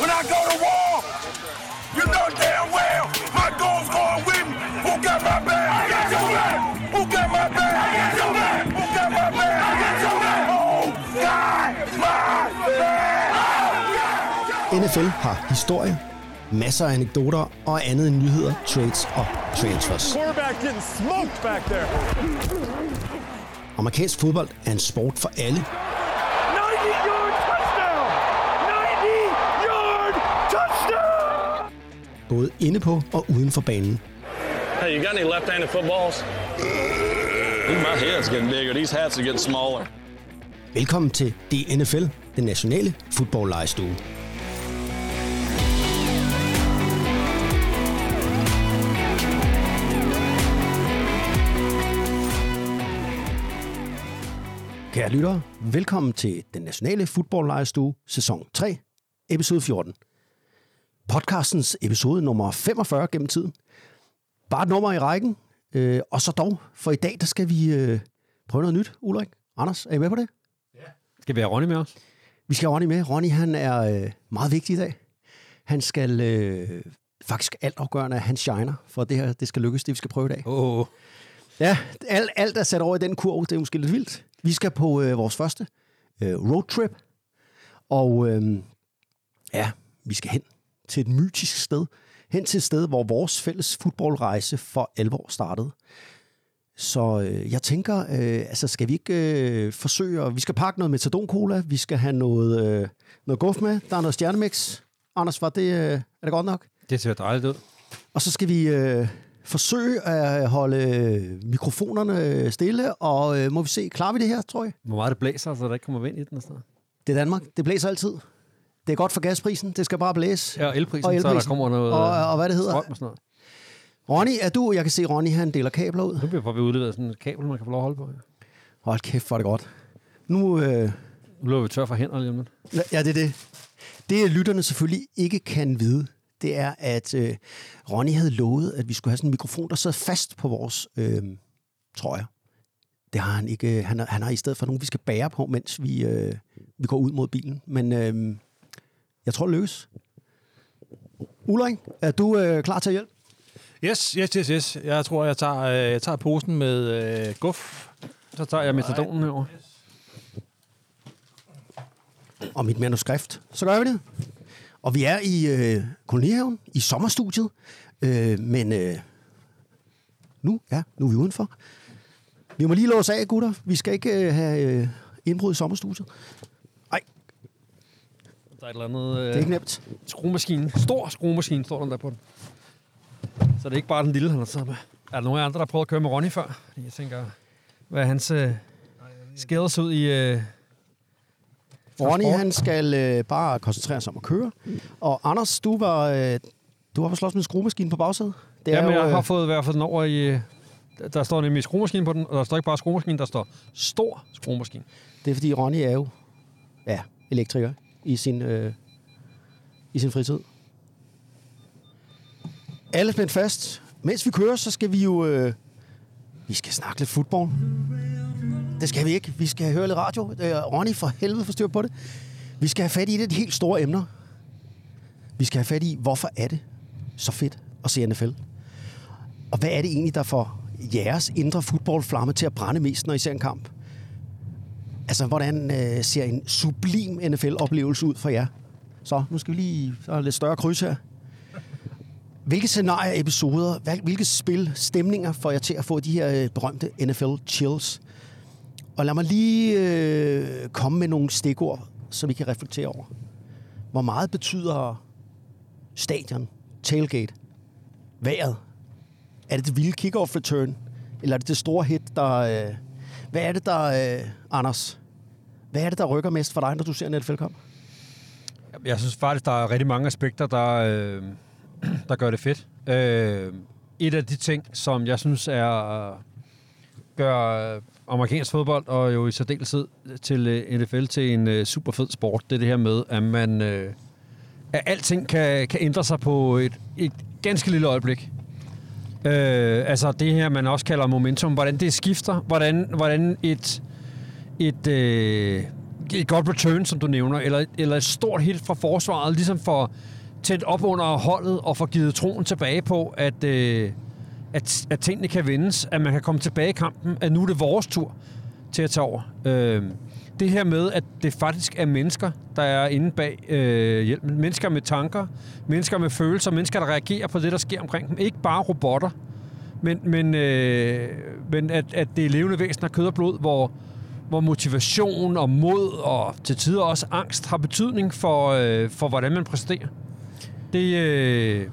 when I go to war. You know damn well my goal's going with me. Who got my back? I got your back. Who got my back? I got your back. Who got my back? I got your back. Oh, God, my back. NFL har historie, masser af anekdoter og andet end nyheder, trades og transfers. Quarterback getting smoked back there. Amerikansk fodbold er en sport for alle, både inde på og uden for banen. Hey, you got any left-handed footballs? My head's getting bigger. These hats are getting smaller. Velkommen til DNFL, den nationale fodboldlejestue. Kære lyttere, velkommen til den nationale fodboldlejestue, sæson 3, episode 14. Podcastens episode nummer 45 gennem tiden. Bare et nummer i rækken, øh, og så dog, for i dag der skal vi øh, prøve noget nyt. Ulrik, Anders, er I med på det? Skal vi have Ronny med os? Vi skal have Ronny med. Ronny, han er øh, meget vigtig i dag. Han skal øh, faktisk altafgørende, at han shiner, for det her det skal lykkes, det vi skal prøve i dag. Åh, oh, Ja, alt, alt er sat over i den kurv, det er måske lidt vildt. Vi skal på øh, vores første øh, roadtrip, og øh, ja, vi skal hen til et mytisk sted. Hen til et sted, hvor vores fælles fodboldrejse for alvor startede. Så øh, jeg tænker, øh, altså skal vi ikke øh, forsøge, at vi skal pakke noget metadon cola, vi skal have noget, øh, noget guf med, der er noget stjernemix. Anders, var det, øh, er det godt nok? det ser dejligt ud. Og så skal vi øh, forsøge at holde øh, mikrofonerne stille, og øh, må vi se, klarer vi det her, tror jeg? Hvor meget det blæser, så der ikke kommer vind i den og sådan noget. Det er Danmark, det blæser altid. Det er godt for gasprisen, det skal bare blæse. Ja, og elprisen, Og så der elprisen. kommer noget Og- og hvad det hedder? og sådan noget. Ronny, er du, jeg kan se, Ronny han deler kabler ud. Nu bliver får vi udleveret sådan et kabel, man kan få lov at holde på. Ja. Hold kæft, hvor er det godt. Nu, øh, Nu løber vi tør for hænder lige om lidt. ja, det er det. Det, lytterne selvfølgelig ikke kan vide, det er, at øh, Ronny havde lovet, at vi skulle have sådan en mikrofon, der sad fast på vores øh, trøjer. Det har han ikke. Han, har- han har i stedet for nogen, vi skal bære på, mens vi, øh, vi går ud mod bilen. Men øh, jeg tror, det lykkes. Ulrik, er du øh, klar til at hjælpe? Yes, yes, yes, yes. Jeg tror, jeg tager, øh, jeg tager posen med øh, guf. Så tager jeg metadonen herovre. og mit manuskript, så gør vi det. Og vi er i øh, kolonihaven, i sommerstudiet, øh, men øh, nu, ja, nu er vi udenfor. Vi må lige låse af, gutter. Vi skal ikke øh, have øh, indbrud i sommerstudiet. Der er et eller andet øh, det er ikke nemt. skruemaskine. Stor skruemaskine står der der på den. Så det er ikke bare den lille, han har taget med. Er der nogen andre, der har prøvet at køre med Ronny før? Jeg tænker, hvad er hans øh, skills ud i... Øh, Ronny, han skal øh, bare koncentrere sig om at køre. Og Anders, du var, øh, du var på slås med en skruemaskine på bagsædet. Det Jamen, jeg øh, har fået i hvert fald den over i... øh, Der står nemlig skruemaskine på den, og der står ikke bare skruemaskine, der står stor skruemaskine. Det er fordi Ronny er jo ja, elektriker i sin, øh, i sin fritid. Alle spændt fast. Mens vi kører, så skal vi jo... Øh, vi skal snakke lidt fodbold. Det skal vi ikke. Vi skal høre lidt radio. Øh, Ronny, for helvede forstyr på det. Vi skal have fat i et af de helt store emner. Vi skal have fat i, hvorfor er det så fedt at se NFL? Og hvad er det egentlig, der får jeres indre fodboldflamme til at brænde mest, når I ser en kamp? Altså, hvordan øh, ser en sublim NFL-oplevelse ud for jer? Så, nu skal vi lige... Så er der lidt større kryds her. Hvilke scenarier, episoder, hvilke spil, stemninger får jeg til at få de her øh, berømte NFL-chills? Og lad mig lige øh, komme med nogle stikord, så vi kan reflektere over. Hvor meget betyder stadion, tailgate, vejret? Er det det vilde kick-off return? Eller er det det store hit, der... Øh, hvad er det, der... Øh, Anders, hvad er det, der rykker mest for dig, når du ser Niels NFL-kamp? Jeg synes faktisk, der er rigtig mange aspekter, der, øh, der gør det fedt. Øh, et af de ting, som jeg synes er øh, gør øh, amerikansk fodbold, og jo i særdeleshed til øh, NFL til en øh, super fed sport, det er det her med, at man øh, at alting kan, kan ændre sig på et, et ganske lille øjeblik. Øh, altså det her, man også kalder momentum, hvordan det skifter, hvordan, hvordan et, et øh, et godt return, som du nævner, eller, eller et stort hit fra forsvaret, ligesom for tæt op under holdet og få givet troen tilbage på, at, øh, at, at tingene kan vendes, at man kan komme tilbage i kampen, at nu er det vores tur til at tage over. Øh, det her med, at det faktisk er mennesker, der er inde bag øh, hjælpen. Mennesker med tanker, mennesker med følelser, mennesker, der reagerer på det, der sker omkring dem. Ikke bare robotter, men, men, øh, men at, at det er levende væsener, kød og blod, hvor, hvor motivation og mod og til tider også angst har betydning for, øh, for hvordan man præsterer. Det, øh,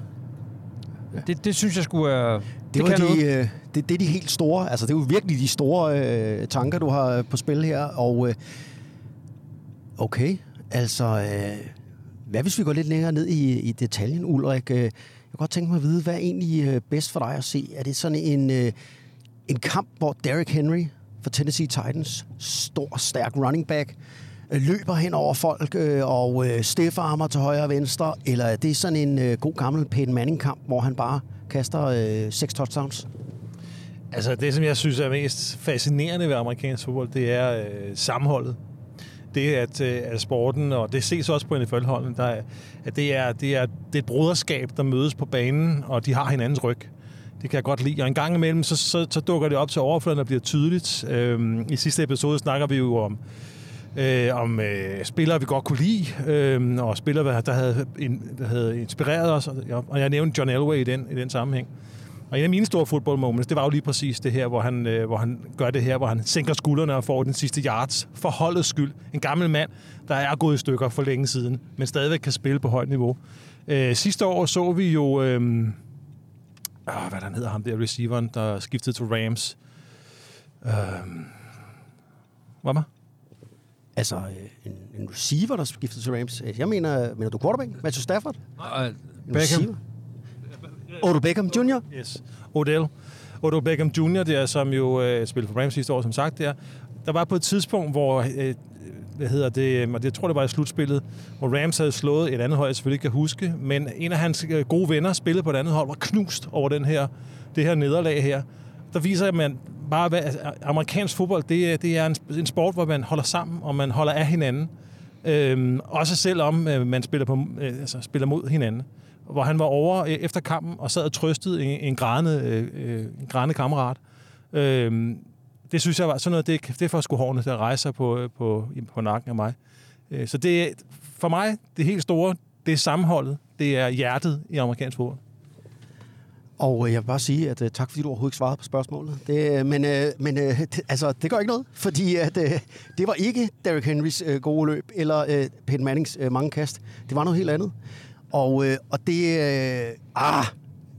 det, det synes jeg skulle er... Det, det, kan de, øh, det, det er de helt store, altså det er jo virkelig de store øh, tanker, du har på spil her, og øh, okay, altså, øh, hvad hvis vi går lidt længere ned i, i detaljen, Ulrik? Øh, jeg kunne godt tænke mig at vide, hvad er egentlig øh, bedst for dig at se? Er det sådan en, øh, en kamp, hvor Derrick Henry for Tennessee Titans, stor, stærk running back, øh, løber hen over folk øh, og øh, stiffarmer til højre og venstre, eller er det sådan en øh, god gammel Peyton Manning-kamp, hvor han bare kaster øh, seks touchdowns? Altså, det, som jeg synes er mest fascinerende ved amerikansk fodbold, det er øh, sammenholdet. Det at, øh, at sporten, og det ses også på NFL-holdene, der at det er, det, er, det er et broderskab, der mødes på banen, og de har hinandens ryg. Det kan jeg godt lide. Og en gang imellem, så, så, så dukker det op til overfladen og bliver tydeligt. Øhm, I sidste episode snakker vi jo om, øh, om øh, spillere, vi godt kunne lide, øh, og spillere, der havde, in, der havde inspireret os. Og jeg nævnte John Elway i den, i den sammenhæng. Og en af mine store football moments, det var jo lige præcis det her, hvor han, øh, hvor han gør det her, hvor han sænker skuldrene og får den sidste yards for holdets skyld. En gammel mand, der er gået i stykker for længe siden, men stadigvæk kan spille på højt niveau. Øh, sidste år så vi jo, øh, øh, hvad der hedder ham der, receiveren, der skiftede til Rams. Øh, hvad med? Altså, øh, en, en receiver, der skiftede til Rams. Jeg mener, mener du quarterback? Matthew Stafford? Uh, En Beckham. receiver? Odell Beckham Jr.? Yes. Odell. Odell Beckham Jr., der, som jo øh, spillede for Rams sidste år, som sagt der. Der var på et tidspunkt, hvor, øh, hvad hedder det, øhm, og jeg tror, det var i slutspillet, hvor Rams havde slået et andet hold, jeg selvfølgelig ikke kan huske, men en af hans øh, gode venner spillede på et andet hold, var knust over den her, det her nederlag her. Der viser, at man bare, hvad, altså, amerikansk fodbold, det, øh, det er en, en sport, hvor man holder sammen, og man holder af hinanden. Øhm, også selvom øh, man spiller, på, øh, altså, spiller mod hinanden. Hvor han var over øh, efter kampen og sad og trøstede en, en, grædende, øh, øh, en grædende kammerat. Øhm, det synes jeg var sådan noget, det, det er for sgu hårene til at rejse sig på, øh, på, på nakken af mig. Øh, så det for mig, det helt store, det er sammenholdet. Det er hjertet i amerikansk fodbold. Og øh, jeg vil bare sige, at tak fordi du overhovedet ikke svarede på spørgsmålet. Det, men men det, altså, det gør ikke noget, fordi at, det var ikke Derrick Henrys gode løb, eller uh, Peyton Mannings uh, mange kast. Det var noget helt andet. Og, uh, og det... Uh, ah,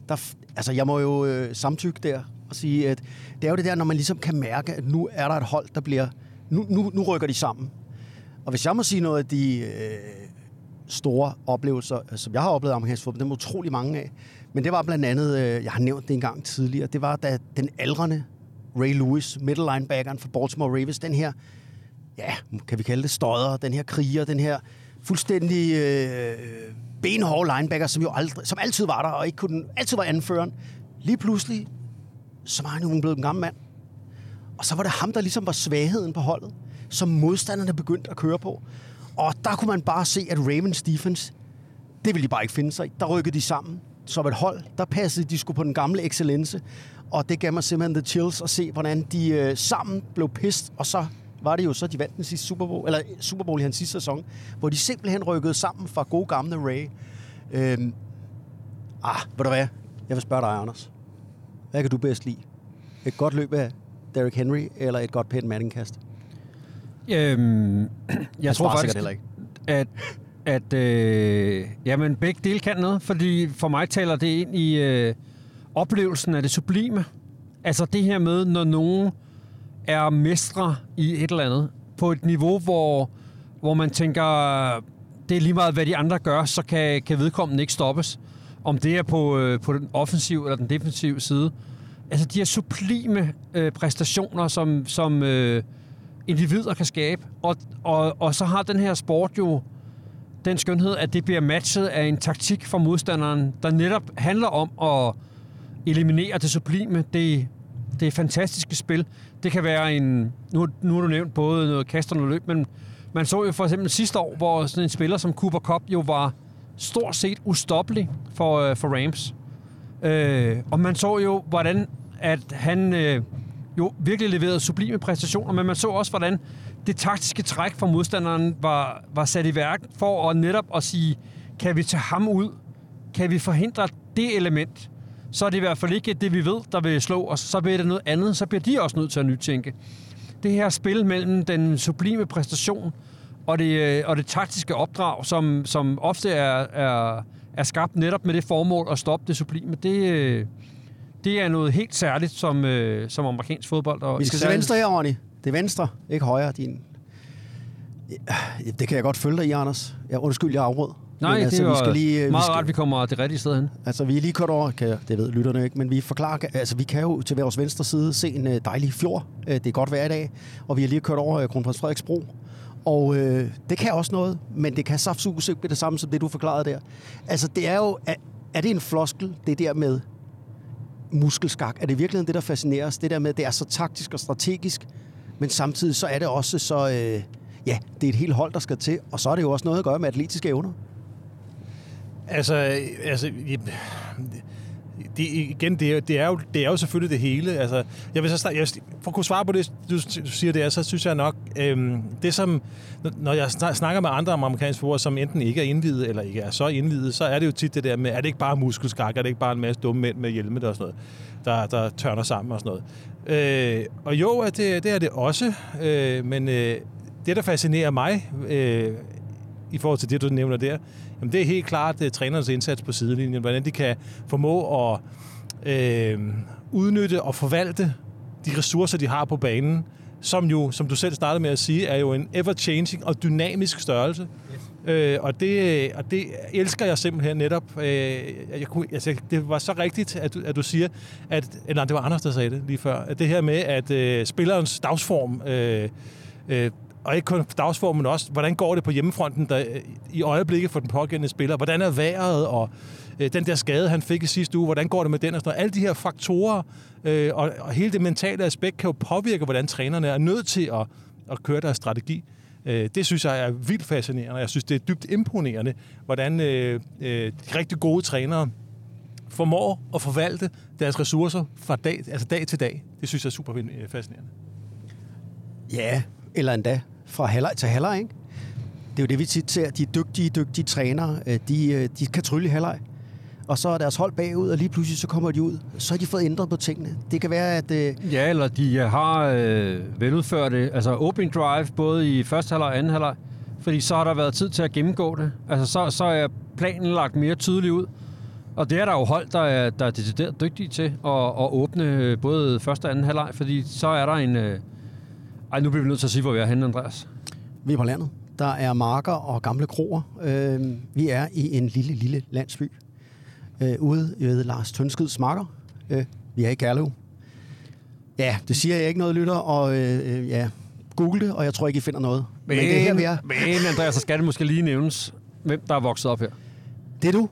der, altså, jeg må jo uh, samtykke der og sige, at det er jo det der, når man ligesom kan mærke, at nu er der et hold, der bliver... Nu, nu, nu rykker de sammen. Og hvis jeg må sige noget af de øh, store oplevelser, øh, som jeg har oplevet i amerikansk fodbold, dem er utrolig mange af. Men det var blandt andet, øh, jeg har nævnt det en gang tidligere, det var da den aldrende Ray Lewis, middle linebackeren for Baltimore Ravens, den her, ja, kan vi kalde det støder, den her kriger, den her fuldstændig øh, benhårde linebacker, som jo aldrig, som altid var der, og ikke kunne, altid var anføreren. Lige pludselig, så var han jo blevet en gammel mand. Og så var det ham, der ligesom var svagheden på holdet, som modstanderne begyndte at køre på. Og der kunne man bare se, at Ravens defense, det ville de bare ikke finde sig i. Der rykkede de sammen som et hold. Der passede de skulle på den gamle excellence. Og det gav mig simpelthen the chills at se, hvordan de øh, sammen blev pist. Og så var det jo så, de vandt den sidste Super Bowl, eller øh, Super Bowl i hans sidste sæson, hvor de simpelthen rykkede sammen fra gode gamle Ray. Øhm, ah, ved du hvad? Jeg vil spørge dig, Anders. Hvad kan du bedst lide? Et godt løb af Derrick Henry, eller et godt Peyton Manning-kast? Øhm, jeg tror faktisk, heller ikke. at, at øh, jamen, begge dele kan noget, fordi for mig taler det ind i øh, oplevelsen af det sublime. Altså det her med, når nogen er mestre i et eller andet, på et niveau, hvor, hvor man tænker, det er lige meget, hvad de andre gør, så kan, kan vedkommende ikke stoppes. Om det er på, øh, på den offensive eller den defensive side. Altså de her sublime øh, præstationer, som, som øh, individer kan skabe. Og, og, og så har den her sport jo den skønhed, at det bliver matchet af en taktik fra modstanderen, der netop handler om at eliminere det sublime, det, det fantastiske spil. Det kan være en... Nu, nu har du nævnt både noget kast og noget løb, men Man så jo for eksempel sidste år, hvor sådan en spiller som Cooper Cup jo var stort set ustoppelig for, øh, for Rams. Øh, og man så jo, hvordan at han øh, jo virkelig leverede sublime præstationer, men man så også, hvordan det taktiske træk fra modstanderen var, var sat i værk for at netop at sige, kan vi tage ham ud? Kan vi forhindre det element? Så er det i hvert fald ikke det, vi ved, der vil slå os. Så bliver det noget andet. Så bliver de også nødt til at nytænke. Det her spil mellem den sublime præstation og det, øh, og det taktiske opdrag, som, som ofte er, er, er skabt netop med det formål at stoppe det sublime, det, øh, det er noget helt særligt som, øh, som amerikansk fodbold. Og Vi skal til venstre her, Ronny. Det er venstre, ikke højre. Din... Det kan jeg godt følge dig i, Anders. Ja, undskyld, jeg afråd. Nej, Men det er vi skal lige, meget skal, rart, vi kommer det rigtige sted hen. Altså, vi er lige kørt over, kan, jeg- det ved lytterne ikke, men vi forklarer, altså, vi kan jo til vores venstre side se en dejlig fjord. Det er godt vejr i dag, og vi har lige kørt over Kronprins Frederiks Bro. Og øh, det kan også noget, men det kan saftsuges ikke det samme som det, du forklarede der. Altså, det er jo, er, er det en floskel, det der med muskelskak? Er det virkelig det, der fascinerer os? Det der med, at det er så taktisk og strategisk, men samtidig så er det også så, øh, ja, det er et helt hold, der skal til, og så er det jo også noget at gøre med atletiske evner. Altså, øh, altså det, igen, det er, det, er jo, det er jo selvfølgelig det hele. Altså, jeg vil så starte, jeg, for at kunne svare på det, du, du siger er, så synes jeg nok, øhm, det som, når jeg snakker med andre om amerikanske forbrugere, som enten ikke er indvidet, eller ikke er så indvidet, så er det jo tit det der med, er det ikke bare muskelskak, er det ikke bare en masse dumme mænd med hjelme der og sådan noget, der, der tørner sammen og sådan noget. Øh, og jo, det, det er det også, øh, men øh, det, der fascinerer mig, øh, i forhold til det, du nævner der, jamen det er helt klart uh, trænernes indsats på sidelinjen, hvordan de kan formå at øh, udnytte og forvalte de ressourcer, de har på banen, som jo, som du selv startede med at sige, er jo en ever-changing og dynamisk størrelse. Øh, og, det, og det elsker jeg simpelthen netop. Øh, jeg kunne, altså, det var så rigtigt, at du, at du siger, at, eller det var Anders, der sagde det lige før, at det her med, at øh, spillerens dagsform øh, øh, og ikke kun dagsform, men også, hvordan går det på hjemmefronten der, øh, i øjeblikket for den pågældende spiller? Hvordan er vejret, og øh, den der skade, han fik i sidste uge, hvordan går det med den? Og sådan noget. Alle de her faktorer, øh, og, og hele det mentale aspekt, kan jo påvirke, hvordan trænerne er nødt til at, at køre deres strategi. Øh, det synes jeg er vildt fascinerende. Jeg synes, det er dybt imponerende, hvordan øh, øh, de rigtig gode trænere formår at forvalte deres ressourcer fra dag, altså dag til dag. Det synes jeg er super øh, fascinerende. Ja, eller endda fra halvleg til halvleg, ikke? Det er jo det, vi tit ser. De dygtige, dygtige trænere, øh, de, øh, de kan trylle i halvleg. Og så er deres hold bagud, og lige pludselig så kommer de ud. Så har de fået ændret på tingene. Det kan være, at... Øh, Ja, eller de øh, har øh, veludført altså opening drive, både i første halvleg og anden halvleg, fordi så har der været tid til at gennemgå det. Altså, så, så er planen lagt mere tydeligt ud. Og det er der jo hold, der er, der er decideret dygtige til at, at åbne både første og anden halvleg, fordi så er der en... Ej, nu bliver vi nødt til at sige, hvor vi er henne, Andreas. vi er på landet. Der er marker og gamle kroer. Øh, vi er i en lille, lille landsby. Øh, ude ved Lars Tønskids marker. Øh, vi er i Gerlev. Ja, det siger jeg ikke noget, lytter. Og øh, øh, ja, google det, og jeg tror ikke, I finder noget. Men, men det er her, vi er. Men Andreas, så skal det måske lige nævnes, hvem der er vokset op her. Det er du.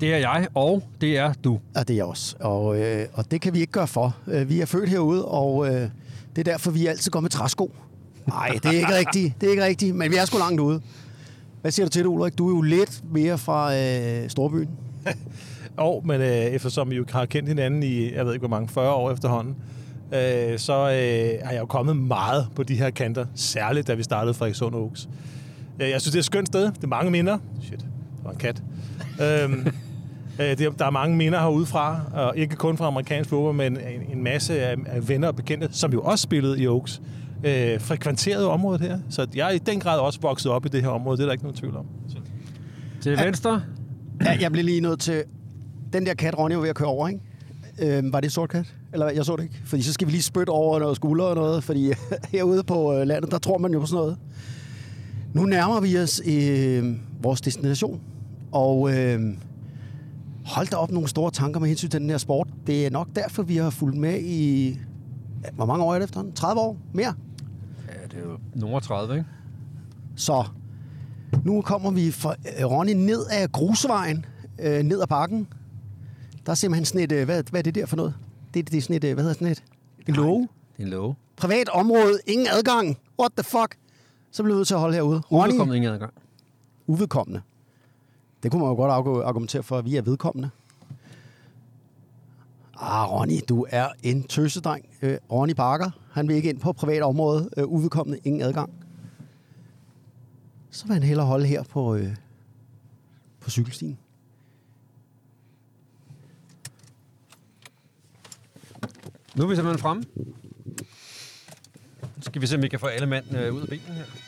Det er jeg, og det er du. Ja, det er jeg også. Og, øh, og det kan vi ikke gøre for. Øh, vi er født herude, og øh, det er derfor, vi altid går med træsko. Nej, det er ikke rigtigt. Det er ikke rigtigt, men vi er sgu langt ude. Hvad siger du til det, Ulrik? Du er jo lidt mere fra øh, Storbyen. Og, men øh, eftersom vi jo har kendt hinanden i, jeg ved ikke hvor mange, 40 år efterhånden, øh, så øh, har jeg jo kommet meget på de her kanter, særligt da vi startede Frederikssund Oaks. Øh, jeg synes, det er et skønt sted. Det er mange minder. Shit, der var en kat. øhm, øh, er- der er mange minder herude fra, og ikke kun fra amerikansk fodbold, men en, en masse af, af venner og bekendte, som jo også spillede i Oaks, øh, frekventerede området her. Så jeg er i den grad også vokset op i det her område, det er der ikke nogen tvivl om. Så. Til venstre, Ja, jeg blev lige nødt til... Den der kat, Ronny var ved at køre over, ikke? Øh, var det sort kat? Eller jeg så det ikke. Fordi så skal vi lige spytte over noget skulder og noget, fordi herude på øh, landet, der tror man jo på sådan noget. Nu nærmer vi os øh, vores destination, og øh, hold da op nogle store tanker med hensyn til den her sport. Det er nok derfor, vi har fulgt med i... Hvor mange år er det efterhånden? 30 år? Mere? ja, det er jo nummer 30, ikke? Så nu kommer vi fra øh, Ronny ned ad grusvejen, øh, ned ad bakken. Der er simpelthen sådan et, øh, hvad, hvad er det der for noget? Det, det er sådan et, øh, hvad hedder sådan et? En låge? Det er en love. Privat område, ingen adgang. What the fuck? så bliver vi nødt til at holde herude. Ronny, Uvedkommende ingen adgang. uvedkommende. Det kunne man jo godt argumentere for, at vi er vedkommende. Ah, Ronny, du er en tøsedreng. Øh, Ronny Parker, han vil ikke ind på privat område. Øh, uvedkommende, ingen adgang. Så vil han hellere holde her på, øh, på cykelstien. Nu er vi simpelthen fremme. Nu skal vi se, om vi kan få alle mand øh, ud af bilen her.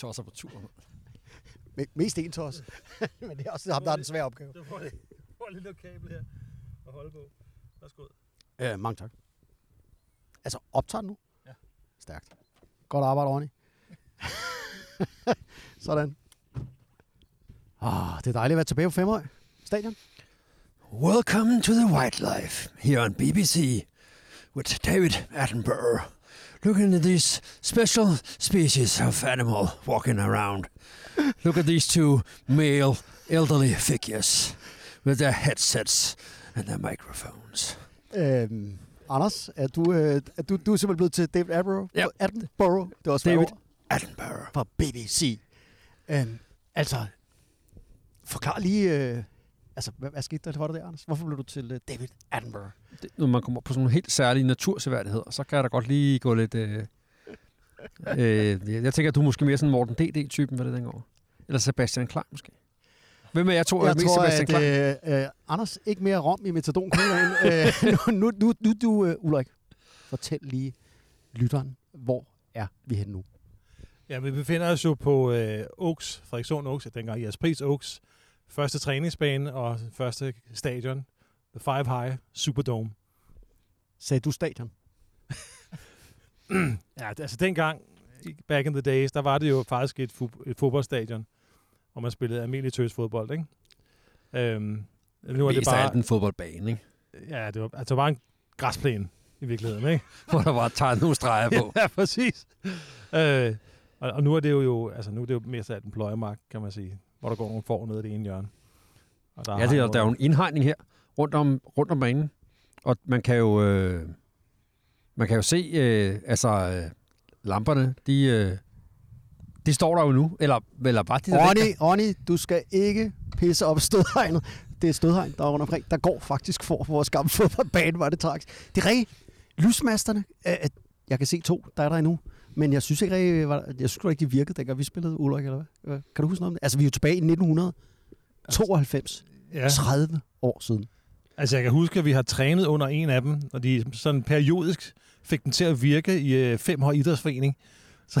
Tosser på tur. Me- mest en til os. Men det er også ham, der har den svære opgave. Du får det. Du får et lille kabel her at holde på. Værsgo. Ja, mange tak. Altså, optager nu? Ja. Stærkt. Godt arbejde, Ronny. Sådan. Ah, det er dejligt at være tilbage på Femøj Stadion. Welcome to the Wildlife here on BBC with David Attenborough. Looking at this special species of animal walking around. Look at these two male elderly figures with their headsets and their microphones. Øhm, Anders, er du, øh, er du, du er simpelthen blevet til David Attenborough? Ja. Attenborough. Det var svært David. Attenborough. fra BBC. Øhm, altså, forklar lige... Øh, altså, hvad, hvad skete der for dig der, Anders? Hvorfor blev du til øh, David Attenborough? Det, når man kommer på sådan nogle helt særlige naturseværdigheder, så kan jeg da godt lige gå lidt... Øh, øh, jeg tænker, at du er måske mere sådan Morten D.D.-typen, hvad det den går. Eller Sebastian Klein måske. Hvem er jeg tror, Jeg er mest tror, Sebastian at Klein? øh, øh, Anders, ikke mere rom i metadon øh, nu, nu, nu, nu, du, øh, Ulrik, fortæl lige lytteren, hvor er vi henne nu? Ja, vi befinder os jo på øh, Oaks, Frederikssund Oaks, dengang Jes Pris Oaks, første træningsbane og første stadion, The Five High Superdome. Sagde du stadion? Ja, det- altså dengang, i- back in the days, der var det jo faktisk et, fu- et fodboldstadion, hvor man spillede almindelig tøsfodbold, ikke? Øhm, nu er det bare, en fodboldbane, ikke? ja, det var, altså, det var bare en græsplæne. i virkeligheden, ikke? Hvor der var taget nogle streger på. ja, præcis. Øh, og, og, nu er det jo, jo, altså nu er det jo mest af en pløjemark, kan man sige, hvor der går nogle får nede i det ene hjørne. Og der Ja, det er, der er jo en indhegning her rundt om, rundt om banen. Og man kan jo, øh, man kan jo se, øh, altså øh, lamperne, de, øh, de står der jo nu. Eller, eller bare de der Ronny, du skal ikke pisse op stødhegnet. Det er stødhegn, der er rundt omkring. Der går faktisk for på vores gamle fodboldbane, var det tragisk. Det er rigtigt. Lysmasterne, øh, øh, jeg kan se to, der er der endnu. Men jeg synes ikke rigtig, var, jeg synes ikke, de virkede, dengang vi spillede Ulrik, eller hvad? Kan du huske noget om det? Altså, vi er jo tilbage i 1992. Ja. 30 år siden. Altså, jeg kan huske, at vi har trænet under en af dem, og de sådan periodisk fik den til at virke i øh, fem år idrætsforening. Så,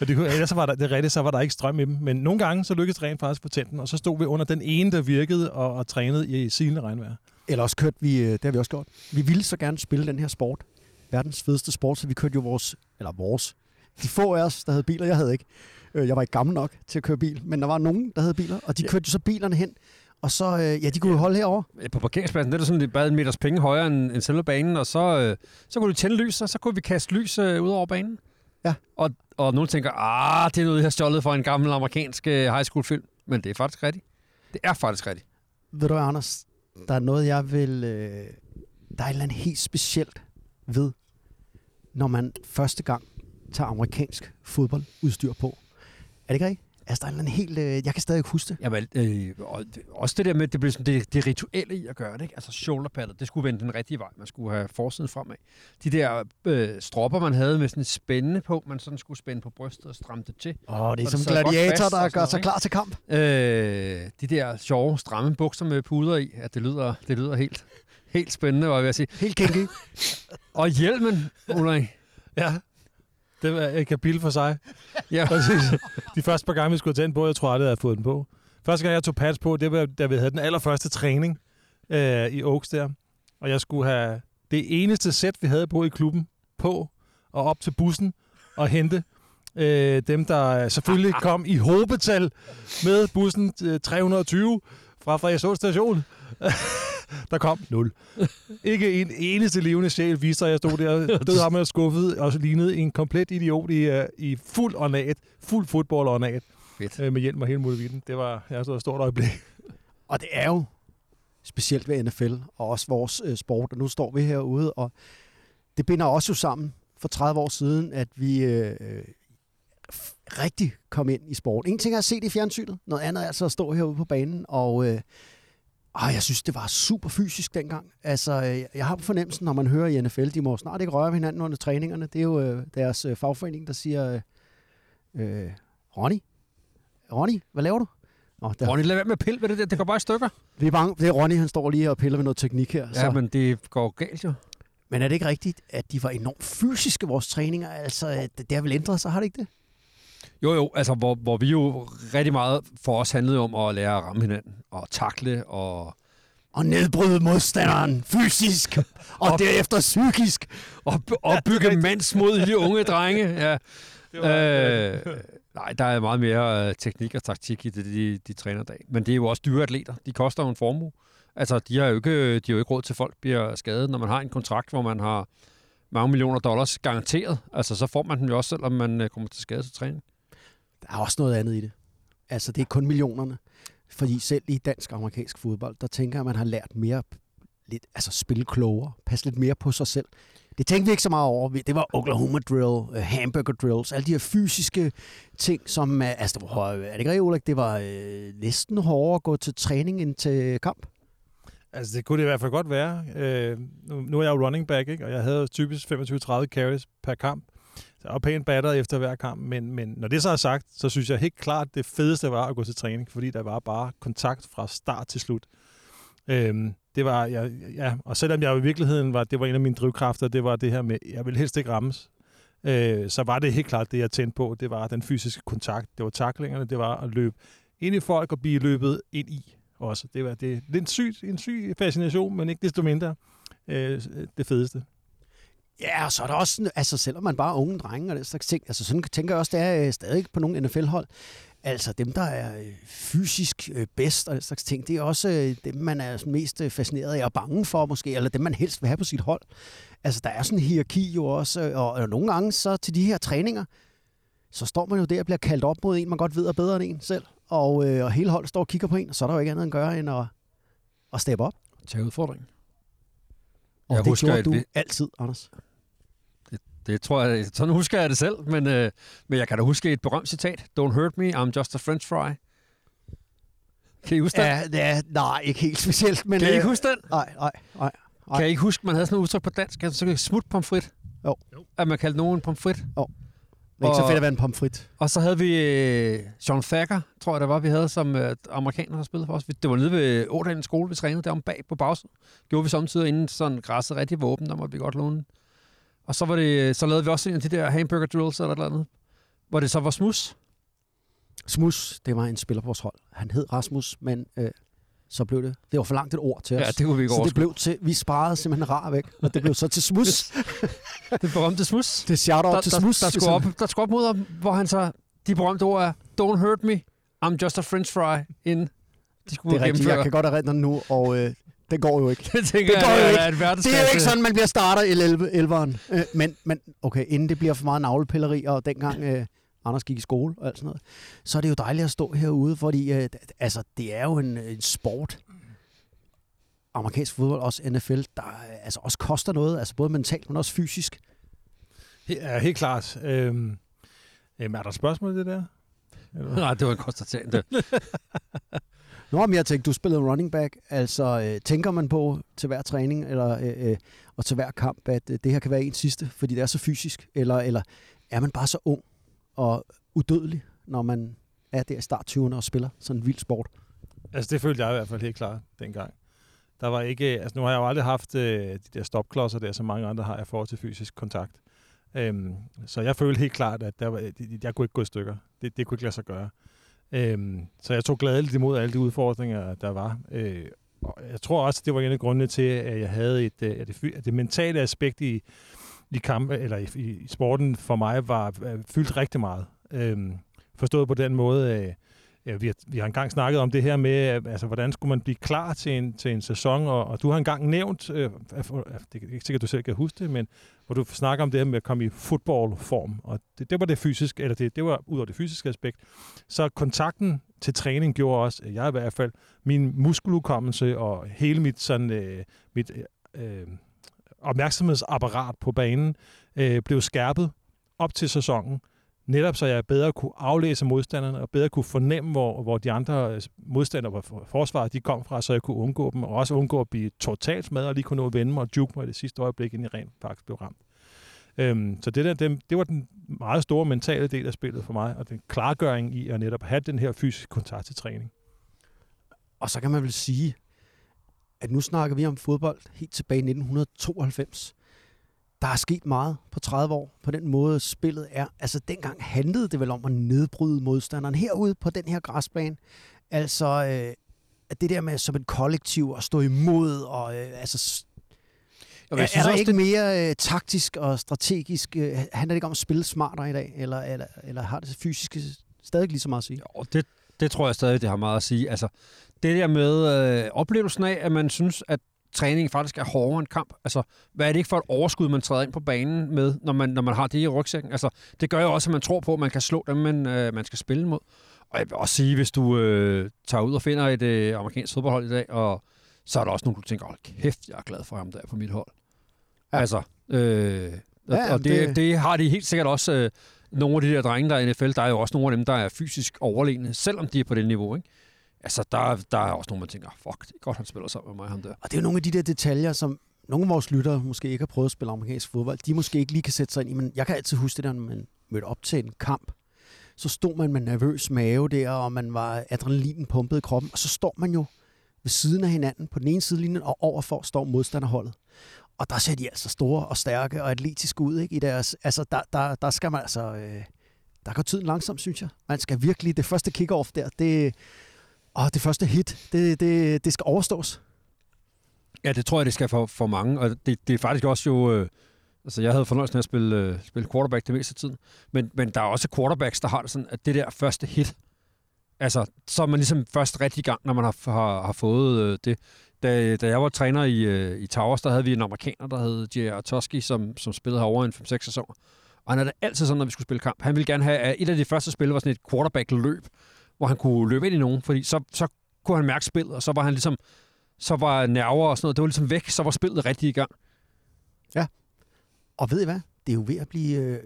og det, kunne- ellers så var der, det rigtigt, så var der ikke strøm i dem. Men nogle gange, så lykkedes det rent faktisk på tænden, og så stod vi under den ene, der virkede og, og trænede i silende regnvejr. Eller også kørte vi, øh, det har vi også gjort. Vi ville så gerne spille den her sport. Verdens fedeste sport, så vi kørte jo vores, eller vores, de få af os, der havde biler, jeg havde ikke. Øh, Jeg var ikke gammel nok til at køre bil, men der var nogen, der havde biler, og de kørte jo så bilerne hen. Og så, øh, ja, de kunne jo holde herover. På parkeringspladsen, der er sådan lidt bare en meters penge højere end, end selve banen, og så, øh, så kunne du tænde lys, og så kunne vi kaste lys øh, ud over banen. Ja. Og, og nogen tænker, ah, det er noget, jeg har stjålet fra en gammel amerikansk øh, high school film. Men det er faktisk rigtigt. Det er faktisk rigtigt. Ved du Anders? Der er noget, jeg vil... Øh, der er et eller andet helt specielt ved, når man første gang tager amerikansk fodboldudstyr på. Er det ikke rigtigt? Altså, der er andet helt... Øh, jeg kan stadig huske det. Jamen, øh, og det- også det der med, det, blev sådan, det, det rituelle i at gøre det, ikke? Altså shoulderpadet, det skulle vende den rigtige vej. Man skulle have forsiden fremad. De der øh, stropper, man havde med sådan en spænde på, man sådan skulle spænde på brystet og stramme det til. Åh, oh, det er Og som gladiator, der gør sig klar til kamp. Øh, de der sjove, stramme bukser med puder i, at det lyder, det lyder helt, helt spændende, var jeg ved at sige. Helt kinky. Og hjelmen, Ulrik. Ja, det var et kapitel for sig. Ja. Præcis. De første par gange, vi skulle tage den på, jeg tror aldrig, jeg havde fået den på. Første gang, jeg tog pads på, det var, da vi havde den allerførste træning øh, i Oaks der. Og jeg skulle have det eneste sæt, vi havde på i klubben, på og op til bussen og hente øh, dem, der selvfølgelig kom i hobetal med bussen øh, 320 fra Frederikshund station. der kom 0. Ikke en eneste levende sjæl viste sig, at jeg stod der, død ham og skuffet, og lignede en komplet idiot i, uh, i fuld ornat, fuld fodbold ornat, Fedt. uh, med hjelm og hele muligheden. Det var, jeg stod et stort øjeblik. Og det er jo specielt ved NFL, og også vores øh, sport. Og nu står vi herude, og det binder os jo sammen for 30 år siden, at vi øh, øh, rigtig kom ind i sport. En ting er at se det i fjernsynet, noget andet er altså at stå herude på banen, og øh, ah, jeg synes, det var super fysisk dengang. Altså, øh, jeg har på fornemmelsen, når man hører i NFL, de må snart ikke røre hinanden under træningerne. Det er jo øh, deres øh, fagforening, der siger, øh, øh, Ronny, Ronny, hvad laver du? Nå, der, Ronny, lad være med at pille ved det der. Det går bare i stykker. vi er bange. Det er Ronny, han står lige og piller ved noget teknik her. Ja, men det går galt jo. men er det ikke rigtigt, at de var enormt fysiske, vores træninger? Altså, at det har vel ændret sig, har det ikke det? Jo, jo, altså hvor, hvor vi jo rigtig meget for os handlede om at lære at ramme hinanden og takle og, Og nedbryde modstanderen fysisk, og derefter psykisk. og, og bygge mandsmod i de unge drenge. Ja. Øh, nej, der er meget mere øh, teknik og taktik i det, de, de træner i dag. Men det er jo også dyre atleter. De koster jo en formue. Altså, de har jo ikke, de har jo ikke råd til, at folk bliver skadet. Når man har en kontrakt, hvor man har mange millioner dollars garanteret, altså, så får man den jo også, selvom man øh, kommer til skade til træning. Der er også noget andet i det. Altså, det er ikke kun millionerne. Fordi selv i dansk og amerikansk fodbold, der tænker jeg, at man har lært mere, lidt, altså spille klogere, passe lidt mere på sig selv. Det tænkte vi ikke så meget over. Det var Oklahoma drill, uh, hamburger drills, alle de her fysiske ting, som, uh, altså, det var, er det ikke rigtigt, Det var øh, næsten hårdere at gå til træning end til kamp. Altså, det kunne det i hvert fald godt være. Øh, nu, nu er jeg jo running back, ikke? og jeg havde typisk 25-30 carries per kamp. Så jeg var pænt batteret efter hver kamp, men, men når det så er sagt, så synes jeg helt klart, det fedeste var at gå til træning, fordi der var bare kontakt fra start til slut. Øhm, det var, ja, ja, og selvom jeg i virkeligheden var, det var en af mine drivkræfter, det var det her med, jeg vil helst ikke rammes, øh, så var det helt klart det, jeg tændte på, det var den fysiske kontakt, det var taklingerne, det var at løbe ind i folk og blive løbet ind i også. Det var det, det er en syg, en syg fascination, men ikke desto mindre øh, det fedeste. Ja, og så er der også, altså selvom man bare er unge drenge og den slags ting, altså sådan tænker jeg også, det er øh, stadig på nogle NFL-hold, Altså dem, der er øh, fysisk øh, bedst og den slags ting, det er også øh, dem, man er sådan mest øh, fascineret af og bange for måske, eller dem, man helst vil have på sit hold. Altså der er sådan en hierarki jo også, øh, og, og nogle gange så til de her træninger, så står man jo der og bliver kaldt op mod en, man godt ved er bedre end en selv. Og, øh, og hele holdet står og kigger på en, og så er der jo ikke andet end at gøre end at, at steppe op. Tag udfordringen. Og Jeg det husker, gjorde du vi- altid, Anders. Det tror jeg, sådan husker jeg det selv, men, øh, men jeg kan da huske et berømt citat. Don't hurt me, I'm just a french fry. Kan I huske den? Ja, ja, nej, ikke helt specielt, men... Kan I ikke øh, huske den? Nej, nej, nej. Kan I ikke huske, man havde sådan et udtryk på dansk, altså så smut pomfrit? Jo. At man kaldte nogen en pomfrit. Det er ikke så fedt at være en pomfrit. Og så havde vi øh, John Thacker, tror jeg det var, vi havde som øh, amerikaner, der spillede for os. Vi- Det var nede ved Ådalen skole, vi trænede derom bag på bagsiden. Gjorde vi samtidig, inden sådan græsset rigtig var åbent, der måtte vi godt låne. Og så, var det, så lavede vi også en af de der hamburger drills eller et eller andet, hvor det så var smus. Smus, det var en spiller på vores hold. Han hed Rasmus, men øh, så blev det... Det var for langt et ord til os. Ja, det kunne vi ikke så det overskue. blev til... Vi sparede simpelthen rar væk, og det blev så til Smus. Det berømte smus. det er shout-out Der, til der, Smus. der, skulle op, der skulle op mod ham, hvor han så, de berømte ord er, don't hurt me, I'm just a french fry, inden de skulle Det er rigtigt, jeg kan godt erindre nu, og øh, det går jo ikke. Det tænker Det går jeg jo er ikke. et Det er jo ikke sådan, man bliver starter i 11, 11'eren. Øh, men, men okay, inden det bliver for meget navlepilleri, og dengang øh, Anders gik i skole og alt sådan noget, så er det jo dejligt at stå herude, fordi øh, altså, det er jo en, en sport, amerikansk fodbold, også NFL, der øh, altså også koster noget, altså både mentalt, men også fysisk. Ja, helt klart. Øhm, øhm, er der spørgsmål i det der? Nej, det var en konstatering. Nå, men jeg tænkte, du spillede running back, altså øh, tænker man på til hver træning eller, øh, øh, og til hver kamp, at øh, det her kan være ens sidste, fordi det er så fysisk, eller, eller er man bare så ung og udødelig, når man er der i start 20'erne og spiller sådan en vild sport? Altså, det følte jeg i hvert fald helt klart dengang. Der var ikke, altså nu har jeg jo aldrig haft øh, de der stopklodser der, som mange andre har i forhold til fysisk kontakt. Øhm, så jeg følte helt klart, at der var, jeg kunne ikke gå i stykker. Det, det kunne ikke lade sig gøre. Øhm, så jeg tog gladeligt imod alle de udfordringer, der var. Øh, og jeg tror også, det var en af grundene til, at jeg havde et, øh, at det, at det mentale aspekt i, i kampe, eller i, i sporten for mig var øh, fyldt rigtig meget. Øhm, forstået på den måde, øh, Ja, vi, har, vi har engang snakket om det her med, altså, hvordan skulle man blive klar til en, til en sæson, og, og du har engang nævnt, øh, det er ikke sikkert, du selv kan huske det, men hvor du snakker om det her med at komme i fodboldform, og det, det var det fysiske, eller det, det var ud over det fysiske aspekt. Så kontakten til træning gjorde også, jeg i hvert fald, min muskeludkommelse og hele mit, sådan, øh, mit øh, øh, opmærksomhedsapparat på banen øh, blev skærpet op til sæsonen, netop så jeg bedre kunne aflæse modstanderne og bedre kunne fornemme, hvor, hvor de andre øh, modstandere og forsvaret de kom fra, så jeg kunne undgå dem, og også undgå at blive totalt smadret og lige kunne nå at vende mig og juke mig i det sidste øjeblik, inden jeg rent faktisk blev ramt. Øhm, så det, der, det, det var den meget store mentale del af spillet for mig, og den klargøring i at netop have den her fysiske kontakt til træning. Og så kan man vel sige, at nu snakker vi om fodbold helt tilbage i 1992. Der er sket meget på 30 år, på den måde spillet er. Altså dengang handlede det vel om at nedbryde modstanderen herude på den her græsbane. Altså øh, det der med som et kollektiv at stå imod, og øh, altså Og er, jeg er der også, ikke mere øh, taktisk og strategisk? Øh, handler det ikke om at spille smartere i dag, eller, eller, eller har det fysiske stadig lige så meget at sige? Jo, det, det tror jeg stadig, det har meget at sige. Altså, det der med øh, oplevelsen af, at man synes, at træning faktisk er hårdere end kamp. Altså, hvad er det ikke for et overskud, man træder ind på banen med, når man, når man har det i rygsækken? Altså, det gør jo også, at man tror på, at man kan slå dem, man, øh, man skal spille mod. Og jeg vil også sige, hvis du øh, tager ud og finder et øh, amerikansk fodboldhold i dag, og så er der også nogen, du tænker, hold kæft, jeg er glad for ham der på mit hold. Ja. Altså, øh, og, Ja, og det, det- det... det har de helt sikkert også... Øh, nogle af de der drenge, der er i NFL, der er jo også nogle af dem, der er fysisk overlegne, selvom de er på det niveau, ikke? Altså, der, der er også nogen, man tænker, fuck, det er godt, han spiller sammen med mig, ham der. Og det er jo nogle af de der detaljer, som nogle af vores lyttere måske ikke har prøvet at spille amerikansk fodbold. De måske ikke lige kan sætte sig ind i, men jeg kan altid huske det der, når man mødte op til en kamp. Så stod man med nervøs mave der, og man var adrenalinen pumpet i kroppen. Og så står man jo ved siden af hinanden på den ene side linjen, og overfor står modstanderholdet. Og der ser de altså store og stærke og atletiske ud, ikke? I deres, altså, der, der, der skal man altså... Øh, der går tiden langsomt, synes jeg. Man skal virkelig... Det første kick-off der, det... Og det første hit, det, det, det skal overstås. Ja, det tror jeg, det skal for, for mange, og det, det er faktisk også jo... Øh, altså, jeg havde fornøjelsen af at spille, øh, spille quarterback det meste af tiden, men, men der er også quarterbacks, der har det sådan, at det der første hit, Altså, så er man ligesom først rigtig i gang, når man har, har, har fået øh, det. Da, da jeg var træner i, øh, i Towers, der havde vi en amerikaner, der hed J.R. Toski, som, som spillede herovre en 5-6 sæsoner. Og han er det altid sådan, når vi skulle spille kamp. Han ville gerne have, at et af de første spil var sådan et quarterback-løb, hvor han kunne løbe ind i nogen, fordi så, så kunne han mærke spillet, og så var han ligesom, så var nerver og sådan noget, det var ligesom væk, så var spillet rigtig i gang. Og ved I hvad? Det er jo ved at blive, øh,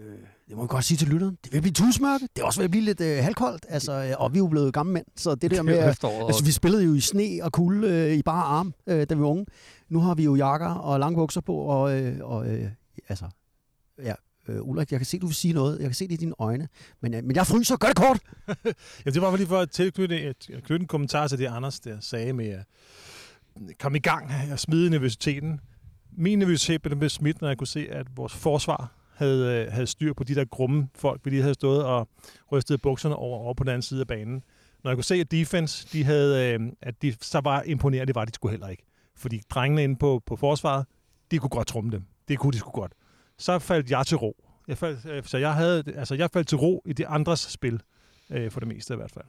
det må jeg godt sige til lytteren, det er ved at blive tusmørke. Det er også ved at blive lidt øh, halvkoldt, altså, øh, og vi er jo blevet gamle mænd, så det der med, at- altså, vi spillede jo i sne og kulde øh, i bare arm, øh, da vi var unge. Nu har vi jo jakker og lange bukser på, og, øh, og øh, altså, ja, øh, Ulrik, jeg kan se, du vil sige noget. Jeg kan se det i dine øjne. Men, øh, men jeg fryser. Gør det kort! Ja, det var bare lige for at tilknytte øh, et, knytte en kommentar til det, Anders der sagde med øh, at komme i gang øh, og smide nervøsiteten. Min nervøsitet blev blev smidt, når jeg kunne se, at vores forsvar havde, havde styr på de der grumme folk, vi lige havde stået og rystet bukserne over, over på den anden side af banen. Når jeg kunne se, at defense, de havde, at de, så var imponerende, det var de skulle heller ikke. Fordi drengene inde på, på forsvaret, de kunne godt trumme dem. Det kunne de sgu godt. Så faldt jeg til ro. Jeg faldt, øh, så jeg, havde, altså jeg faldt til ro i de andres spil, øh, for det meste i hvert fald.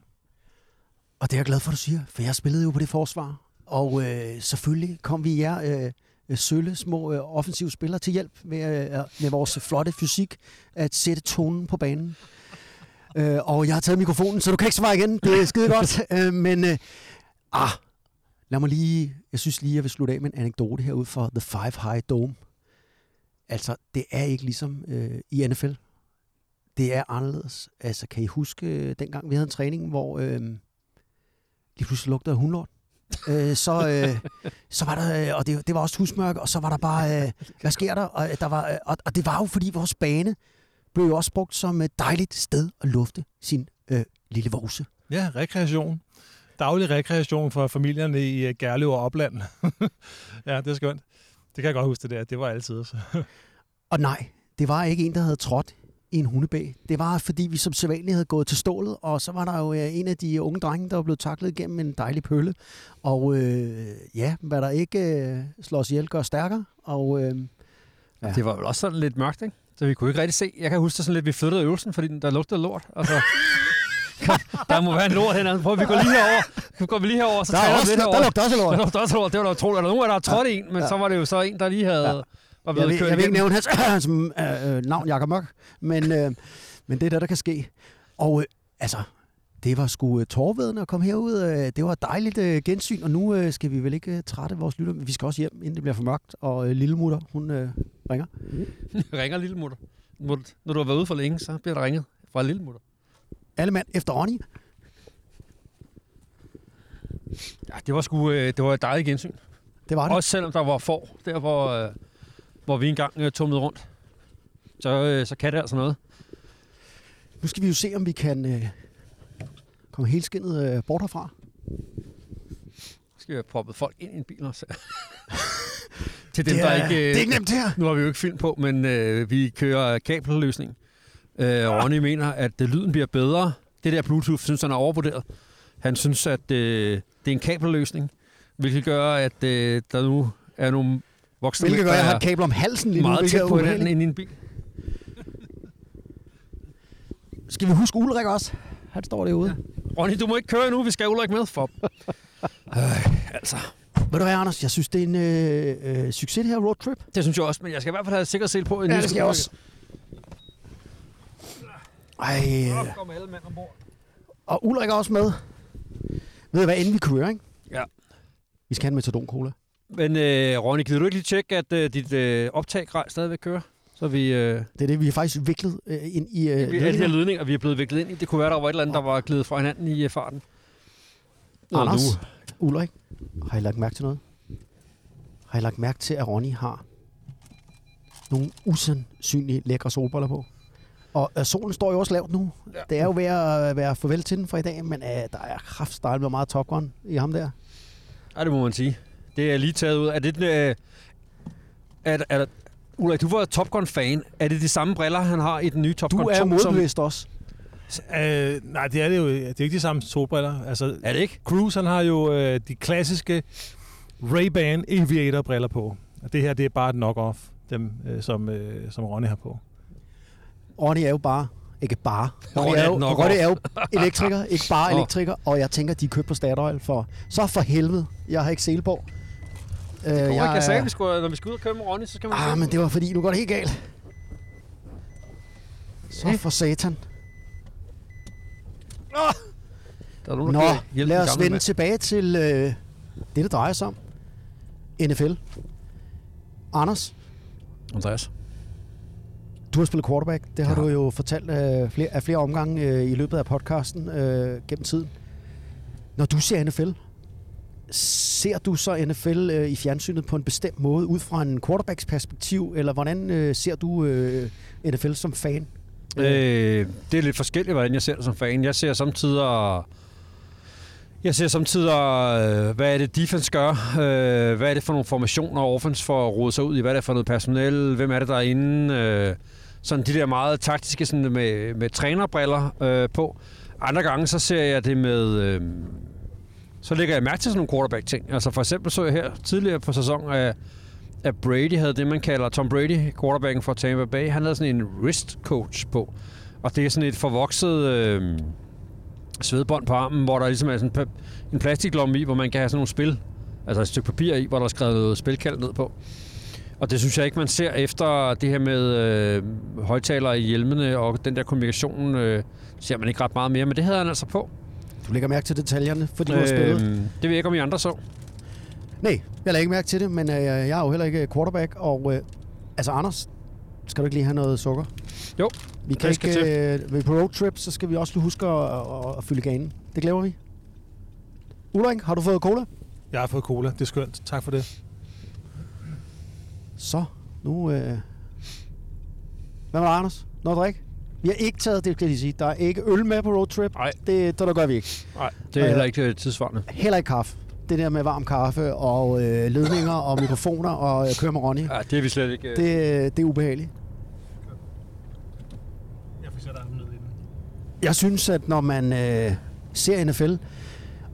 Og det er jeg glad for, du siger, for jeg spillede jo på det forsvar. Og øh, selvfølgelig kom vi jer øh, øh, sølle, små øh, offensive spillere til hjælp med, øh, med vores flotte fysik at sætte tonen på banen. Øh, og jeg har taget mikrofonen, så du kan ikke svare igen. Det er skide godt. øh, men øh, ah, lad mig lige, jeg synes lige, jeg vil slutte af med en anekdote herude for The Five High Dome. Altså, det er ikke ligesom øh, i NFL. Det er anderledes. Altså, kan I huske øh, dengang vi havde en træning, hvor... Øh, lige pludselig lugtede af hundlort. øh, så, øh, så var der, øh, og det, det var også husmørke, og så var der bare, øh, hvad sker der? Og, øh, der var, øh, og, og det var jo, fordi vores bane blev jo også brugt som et dejligt sted at lufte sin øh, lille vose. Ja, rekreation. Daglig rekreation for familierne i Gerlev og Opland. ja, det er skønt. Det kan jeg godt huske det der. Det var altid. Så. Og nej, det var ikke en, der havde trådt i en hundebæg. Det var, fordi vi som sædvanligt havde gået til stålet, og så var der jo øh, en af de unge drenge, der var blevet taklet igennem en dejlig pølle. Og øh, ja, hvad der ikke øh, slår os ihjel, gør stærkere. Og øh, Ja. Det var vel også sådan lidt mørkt, ikke? Så vi kunne ikke rigtig se. Jeg kan huske det sådan lidt, vi flyttede øvelsen, fordi der lugtede lort. Der må være en lort hernede. Prøv, vi går lige herover. Nu går vi lige herover, så der, er vi også, lidt der, der lugter også Der lort. lugter også lort. Det var da utroligt. Der er nogen, der har trådt en, men Ja. så var det jo så en, der lige havde... Ja. Var Jeg vil, jeg vil ikke nævne hans, hans øh, øh, navn, Jakob Mørk, men, øh, men det er det, der kan ske. Og øh, altså, det var sgu tårvedende at komme herud. Øh, det var dejligt øh, gensyn, og nu skal vi vel ikke trætte vores lytter. Vi skal også hjem, inden det bliver for mørkt. Og øh, lille mutter, hun ringer. ringer lille mutter. Når du har været ude for længe, så bliver der ringet fra lille mutter. Alle mand efter Ronny. Ja, det var sgu øh, det var et dejligt gensyn. Det var det. Også selvom der var får, der hvor, øh, hvor vi engang øh, tumlede rundt. Så, øh, så kan det altså noget. Nu skal vi jo se, om vi kan øh, komme helt skinnet øh, bort herfra. Så skal vi have proppet folk ind i en bil også. Til dem, det, der er, ikke... øh, det er ikke nemt her. Nu har vi jo ikke film på, men øh, vi kører kabelløsning. Øh, Ronny mener, at øh, lyden bliver bedre. Det der Bluetooth, synes han er overvurderet. Han synes, at øh, det er en kabelløsning, hvilket gør, at øh, der nu er nogle voksne Hvilket gør, at jeg der har et kabel om halsen lige nu. meget hvilket tæt er på hinanden ubehageligt. inde i en bil. Skal vi huske Ulrik også? Han står derude. Ja. Ronny, du må ikke køre nu, vi skal have Ulrik med for. øh, altså, Ved du hvad, Anders? Jeg synes, det er en øh, øh, succes, det her roadtrip. det synes jeg også, men jeg skal i hvert fald have sikkerhedssel på. Ja, det skal jeg også. Ej, Kom alle mænd ombord. og Ulrik er også med. Ved du hvad, inden vi kører, ikke? Ja. Vi skal have en metadon cola. Men øh, Ronny, kan du ikke lige tjekke, at øh, dit øh, optaggrej stadigvæk kører? Så vi... Øh, Det er det, vi har faktisk viklet øh, ind i øh, Vi, alle de her ledninger. vi er blevet viklet ind i. Det kunne være, der var et eller andet, der var glædet fra hinanden i øh, farten. Nå, Anders, nu. Ulrik, har I lagt mærke til noget? Har I lagt mærke til, at Ronny har nogle usandsynlige lækre solbriller på? Og øh, solen står jo også lavt nu. Ja. Det er jo ved at være farvel til den for i dag, men øh, der er kraftstejl med meget Top Gun i ham der. Ja, det må man sige. Det er lige taget ud. Er det... Øh, er, er, Ulrik, du var Top Gun-fan. Er det de samme briller, han har i den nye Top Du Gun er 2? modbevidst også. Øh, nej, det er det jo. Det er ikke de samme solbriller. Altså, Er det ikke? Cruise, han har jo øh, de klassiske Ray-Ban Aviator-briller på. Og det her, det er bare et knock-off, dem, øh, som, øh, som Ronny har på. Ronny er jo bare Ikke bare. Ronny er, jo, Ronny er jo elektriker, ikke bare elektriker. Og jeg tænker, de er købt på Statoil for... Så for helvede, jeg har ikke Selborg. Øh, Jeg, jeg, jeg sagde, vi skulle, når vi skal ud og køre med Ronny, så skal man... Ah, men det var fordi, nu går det helt galt. Så for satan. Der er nogen, Nå, der lad os vende mand. tilbage til øh, det, det drejer sig om. NFL. Anders, Andreas. Du har spillet quarterback. Det har Ja. du jo fortalt øh, flere, af flere omgange øh, i løbet af podcasten øh, gennem tiden. Når du ser NFL, ser du så NFL øh, i fjernsynet på en bestemt måde, ud fra en quarterbacks perspektiv, eller hvordan øh, ser du øh, NFL som fan? Øh, det er lidt forskelligt, hvordan jeg ser det som fan. Jeg ser samtidig... Jeg ser samtidig, øh, hvad er det defense gør? Øh, hvad er det for nogle formationer, offense får rodet sig ud i? Hvad er det for noget personel? Hvem er det, der er inde? Sådan de der meget taktiske sådan med, med trænerbriller øh, på. Andre gange, så ser jeg det med... Øh, så lægger jeg mærke til sådan nogle quarterback-ting. Altså for eksempel så jeg her tidligere på sæsonen, at, at Brady havde det, man kalder Tom Brady, quarterbacken for Tampa Bay. Han havde sådan en wrist coach på. Og det er sådan et forvokset øh, svedbånd på armen, hvor der ligesom er sådan en en plastiklomme i, hvor man kan have sådan nogle spil, altså et stykke papir i, hvor der er skrevet noget spilkald ned på. Og det synes jeg ikke, man ser efter det her med øh, højtalere i hjelmene og den der kommunikation, øh, ser man ikke ret meget mere, men det havde han altså på. Du lægger mærke til detaljerne, fordi du har spillet. det ved jeg ikke, om I andre så. Nej, jeg lader ikke mærke til det, men øh, jeg er jo heller ikke quarterback. Og øh, altså, Anders, skal du ikke lige have noget sukker? Jo, Vi kan det skal ikke, øh, ved på roadtrip, så skal vi også huske at, at, at fylde ganen. Det glemmer vi. Ulrik, har du fået cola? Jeg har fået cola. Det er skønt. Tak for det. Så, nu... Øh... Hvad med dig, Anders? Noget at drikke? Vi har ikke taget, det skal jeg lige sige, der er ikke øl med på roadtrip. Nej. Det, det, der gør vi ikke. Nej, det er Øh, heller ikke øh, tidsvarende. Heller ikke kaffe. Det der med varm kaffe og øh, ledninger og mikrofoner og øh, køre med Ronny. Ja, det er vi slet ikke... Øh. Det, det er ubehageligt. Jeg sat armen ned i den. Jeg synes, at når man øh, ser NFL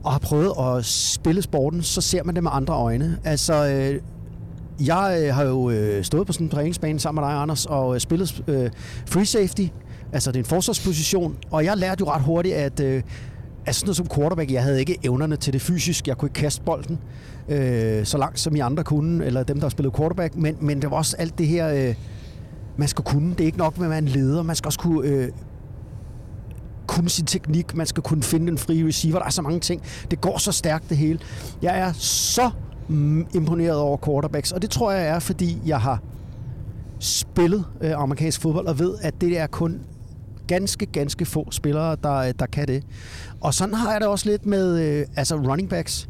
og har prøvet at spille sporten, så ser man det med andre øjne. Altså, øh, jeg øh, har jo øh, stået på sådan en træningsbane sammen med dig, Anders, og øh, spillet øh, free safety. Altså, det er en forsvarsposition. Og jeg lærte jo ret hurtigt, at øh, altså sådan noget som quarterback, jeg havde ikke evnerne til det fysisk. Jeg kunne ikke kaste bolden øh, så langt, som I andre kunne, eller dem, der har spillet quarterback. Men, men det var også alt det her, øh, man skal kunne. Det er ikke nok med at være en leder. Man skal også kunne... Øh, kunne sin teknik, man skal kunne finde den frie receiver. Der er så mange ting. Det går så stærkt det hele. Jeg er så imponeret over quarterbacks, og det tror jeg er, fordi jeg har spillet øh, amerikansk fodbold og ved, at det er kun ganske, ganske få spillere, der, øh, der kan det. Og sådan har jeg det også lidt med øh, altså running backs.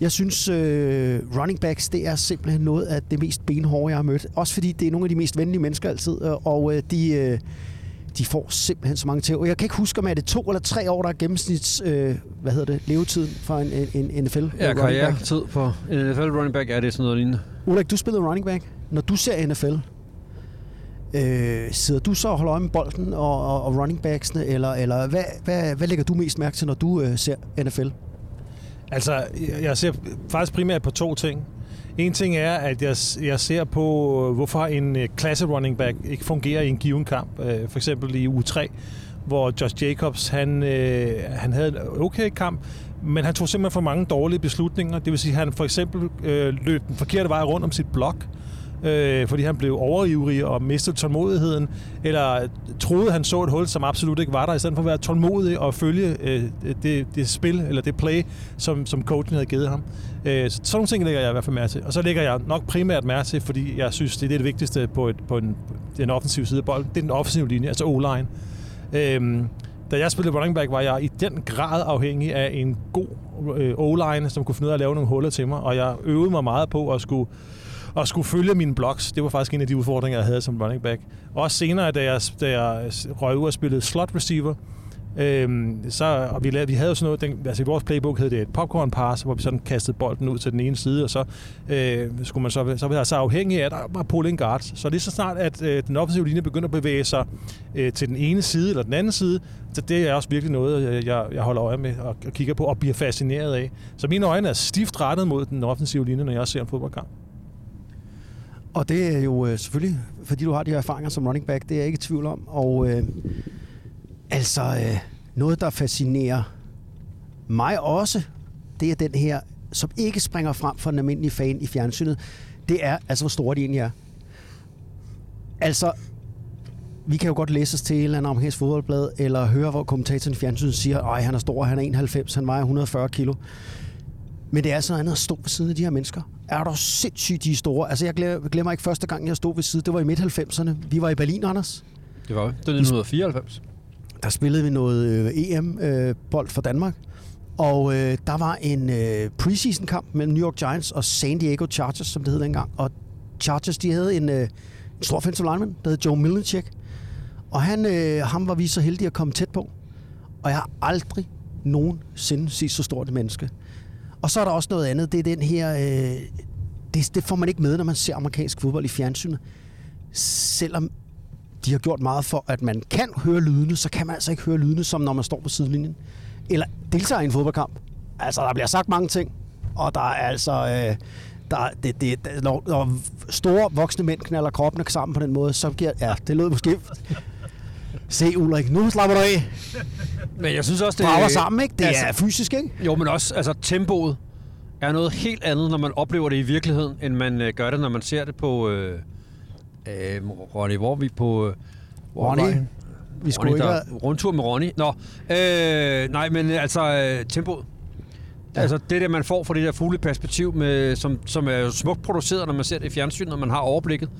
Jeg synes, øh, running backs, det er simpelthen noget af det mest benhårde, jeg har mødt. Også fordi det er nogle af de mest venlige mennesker altid, øh, og øh, de... Øh, de får simpelthen så mange til. Og jeg kan ikke huske, om er det to eller tre år, der er gennemsnits, øh, hvad hedder det, levetiden for en, en, en NFL Ja, running back. karrieretid på en NFL running back er det sådan noget lignende. Ulrik, du spillede running back. Når du ser NFL, øh, sidder du så og holder øje med bolden og, og, og running backsene, eller, eller hvad, hvad, hvad lægger du mest mærke til, når du øh, ser NFL? Altså, jeg- jeg ser faktisk primært på to ting. En ting er, at jeg, jeg ser på, øh, hvorfor en øh, klasse running back ikke fungerer i en given kamp. Øh, for eksempel i u 3, hvor Josh Jacobs, han, han havde en okay kamp, men han tog simpelthen for mange dårlige beslutninger. Det vil sige, at han for eksempel øh, løb den forkerte vej rundt om sit blok, øh, fordi han blev overivrig og mistede tålmodigheden, eller troede, han så et hul, som absolut ikke var der, i stedet for at være tålmodig og følge øh, det, det spil, eller det play, som, som coachen havde givet ham. Øh, så sådan nogle ting lægger jeg i hvert fald mærke til. Og så lægger jeg nok primært mærke til, fordi jeg synes, det er det vigtigste på, et, på en, den offensive side af bolden, det er den offensive linje, altså O-line. Øh, da jeg spillede running back, var jeg i den grad afhængig af en god øh, O-line, som kunne finde ud af at lave nogle huller til mig, og jeg øvede mig meget på at skulle at skulle følge mine blocks. Det var faktisk en af de udfordringer, jeg havde som running back. Også senere, da jeg, da jeg røg ud og spillede slot receiver, Øhm, så, og vi, lavede, vi havde jo sådan noget, den, altså i vores playbook hed det et popcorn pass, hvor vi sådan kastede bolden ud til den ene side, og så øh, skulle man så, så var så afhængig af, at der var pulling guards. Så lige så snart, at øh, den offensive linje begynder at bevæge sig øh, til den ene side eller den anden side, så det er også virkelig noget, øh, jeg, jeg holder øje med og, og kigger på og bliver fascineret af. Så mine øjne er stift rettet mod den offensive linje, når jeg ser en fodboldkamp. Og det er jo øh, selvfølgelig, fordi du har de her erfaringer som running back, det er jeg ikke i tvivl om. Og øh, Altså, øh, noget, der fascinerer mig også, det er den her, som ikke springer frem for den almindelige fan i fjernsynet. Det er, altså, hvor store de egentlig er. Altså, vi kan jo godt læse os til et eller andet amerikansk fodboldblad, eller høre, hvor kommentatoren i fjernsynet siger, at han er stor, han er 91, han vejer 140 kilo. Men det er altså sådan andet at stå ved siden af de her mennesker. Er der sindssygt, de er store? Altså, jeg glemmer, glemmer ikke første gang, jeg stod ved siden. Det var i midt-90'erne. Vi var i Berlin, Anders. Det var det. Det var 1994. Der spillede vi noget øh, EM-bold øh, for Danmark. Og øh, der var en øh, preseason-kamp mellem New York Giants og San Diego Chargers, som det hed dengang. Og Chargers, de havde en, øh, en stor offensive lineman, der hed Joe Milnicek. Og han, øh, ham var vi så heldige at komme tæt på. Og jeg har aldrig nogensinde set så stort et menneske. Og så er der også noget andet. Det er den her... Øh, det, det får man ikke med, når man ser amerikansk fodbold i fjernsynet. Selvom de har gjort meget for, at man kan høre lydene, så kan man altså ikke høre lydene, som når man står på sidelinjen. Eller deltager i en fodboldkamp. Altså, der bliver sagt mange ting, og der er altså... Øh, der, det, det, det, når, når store voksne mænd knaller kroppen sammen på den måde, så giver... Ja, det lød måske... Se, Ulrik, nu slapper du af. Men jeg synes også, det Brager sammen, ikke? Det altså- er fysisk, ikke? Jo, men også altså, tempoet er noget helt andet, når man oplever det i virkeligheden, end man øh, gør det, når man ser det på... Øh, øh, Ronny, hvor er vi på... Øh, hvor Ronny, var? Vi skulle Ronny, ikke have... Rundtur med Ronny. Nå, øh, nej, men altså øh, tempoet. Ja. Altså det der, man får fra det der fugleperspektiv, med, som, som er smukt produceret, når man ser det i fjernsynet, når man har overblikket.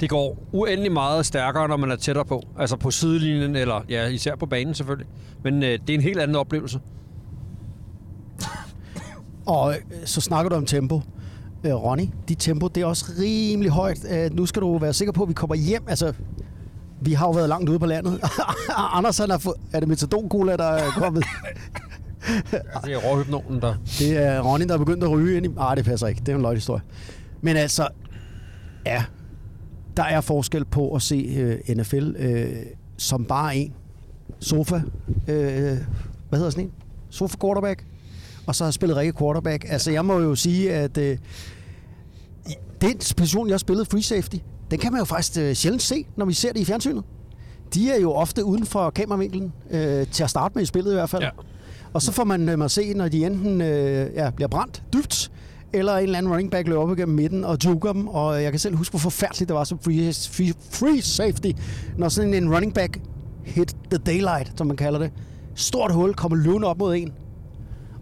Det går uendelig meget stærkere, når man er tættere på. Altså på sidelinjen, eller ja, især på banen selvfølgelig. Men øh, det er en helt anden oplevelse. Og øh, så snakker du om tempo. Øh, Ronny, dit tempo, det er også rimelig højt. Øh, nu skal du være sikker på, at vi kommer hjem. Altså, vi har jo været langt ude på landet. Anders, han har fået... Er det metadoncola, der er kommet? Det er råhypnolen, der... Det er Ronny, der er begyndt at ryge ind i... Nej, det passer ikke. Det er en løghistorie. Men altså, ja, der er forskel på at se øh, NFL øh, som bare en sofa. Øh, hvad hedder sådan en? Sofa quarterback. Og så har spillet rigtig quarterback. Altså, jeg må jo sige, at øh, den position, jeg har spillet free safety, den kan man jo faktisk øh, sjældent se, når vi ser det i fjernsynet. De er jo ofte uden for kameravinklen, øh, til at starte med i spillet i hvert fald. Ja. Og så får man dem at se, når de enten øh, ja, bliver brændt dybt, eller en eller anden running back løber op igennem midten og juker dem. Og jeg kan selv huske, hvor forfærdeligt det var som free, free, free safety, når sådan en running back hit the daylight, som man kalder det. Stort hul, kommer løvende op mod en.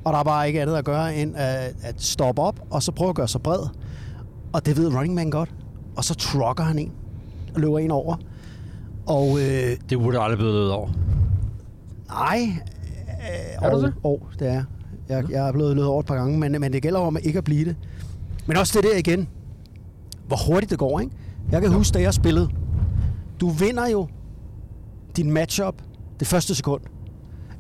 Og der er bare ikke andet at gøre, end at, at stoppe op, og så prøve at gøre sig bred. Og det ved running man godt. Og så trucker han en, og løber en over. Og øh, Det burde aldrig blive løbet over. Nej. Er du og, det? Og, det er. Jeg, jeg er blevet løbet over et par gange, men, men det gælder om ikke at blive det. Men også det der igen. Hvor hurtigt det går, ikke? Jeg kan huske, da jeg spillede. Du vinder jo din matchup det første sekund.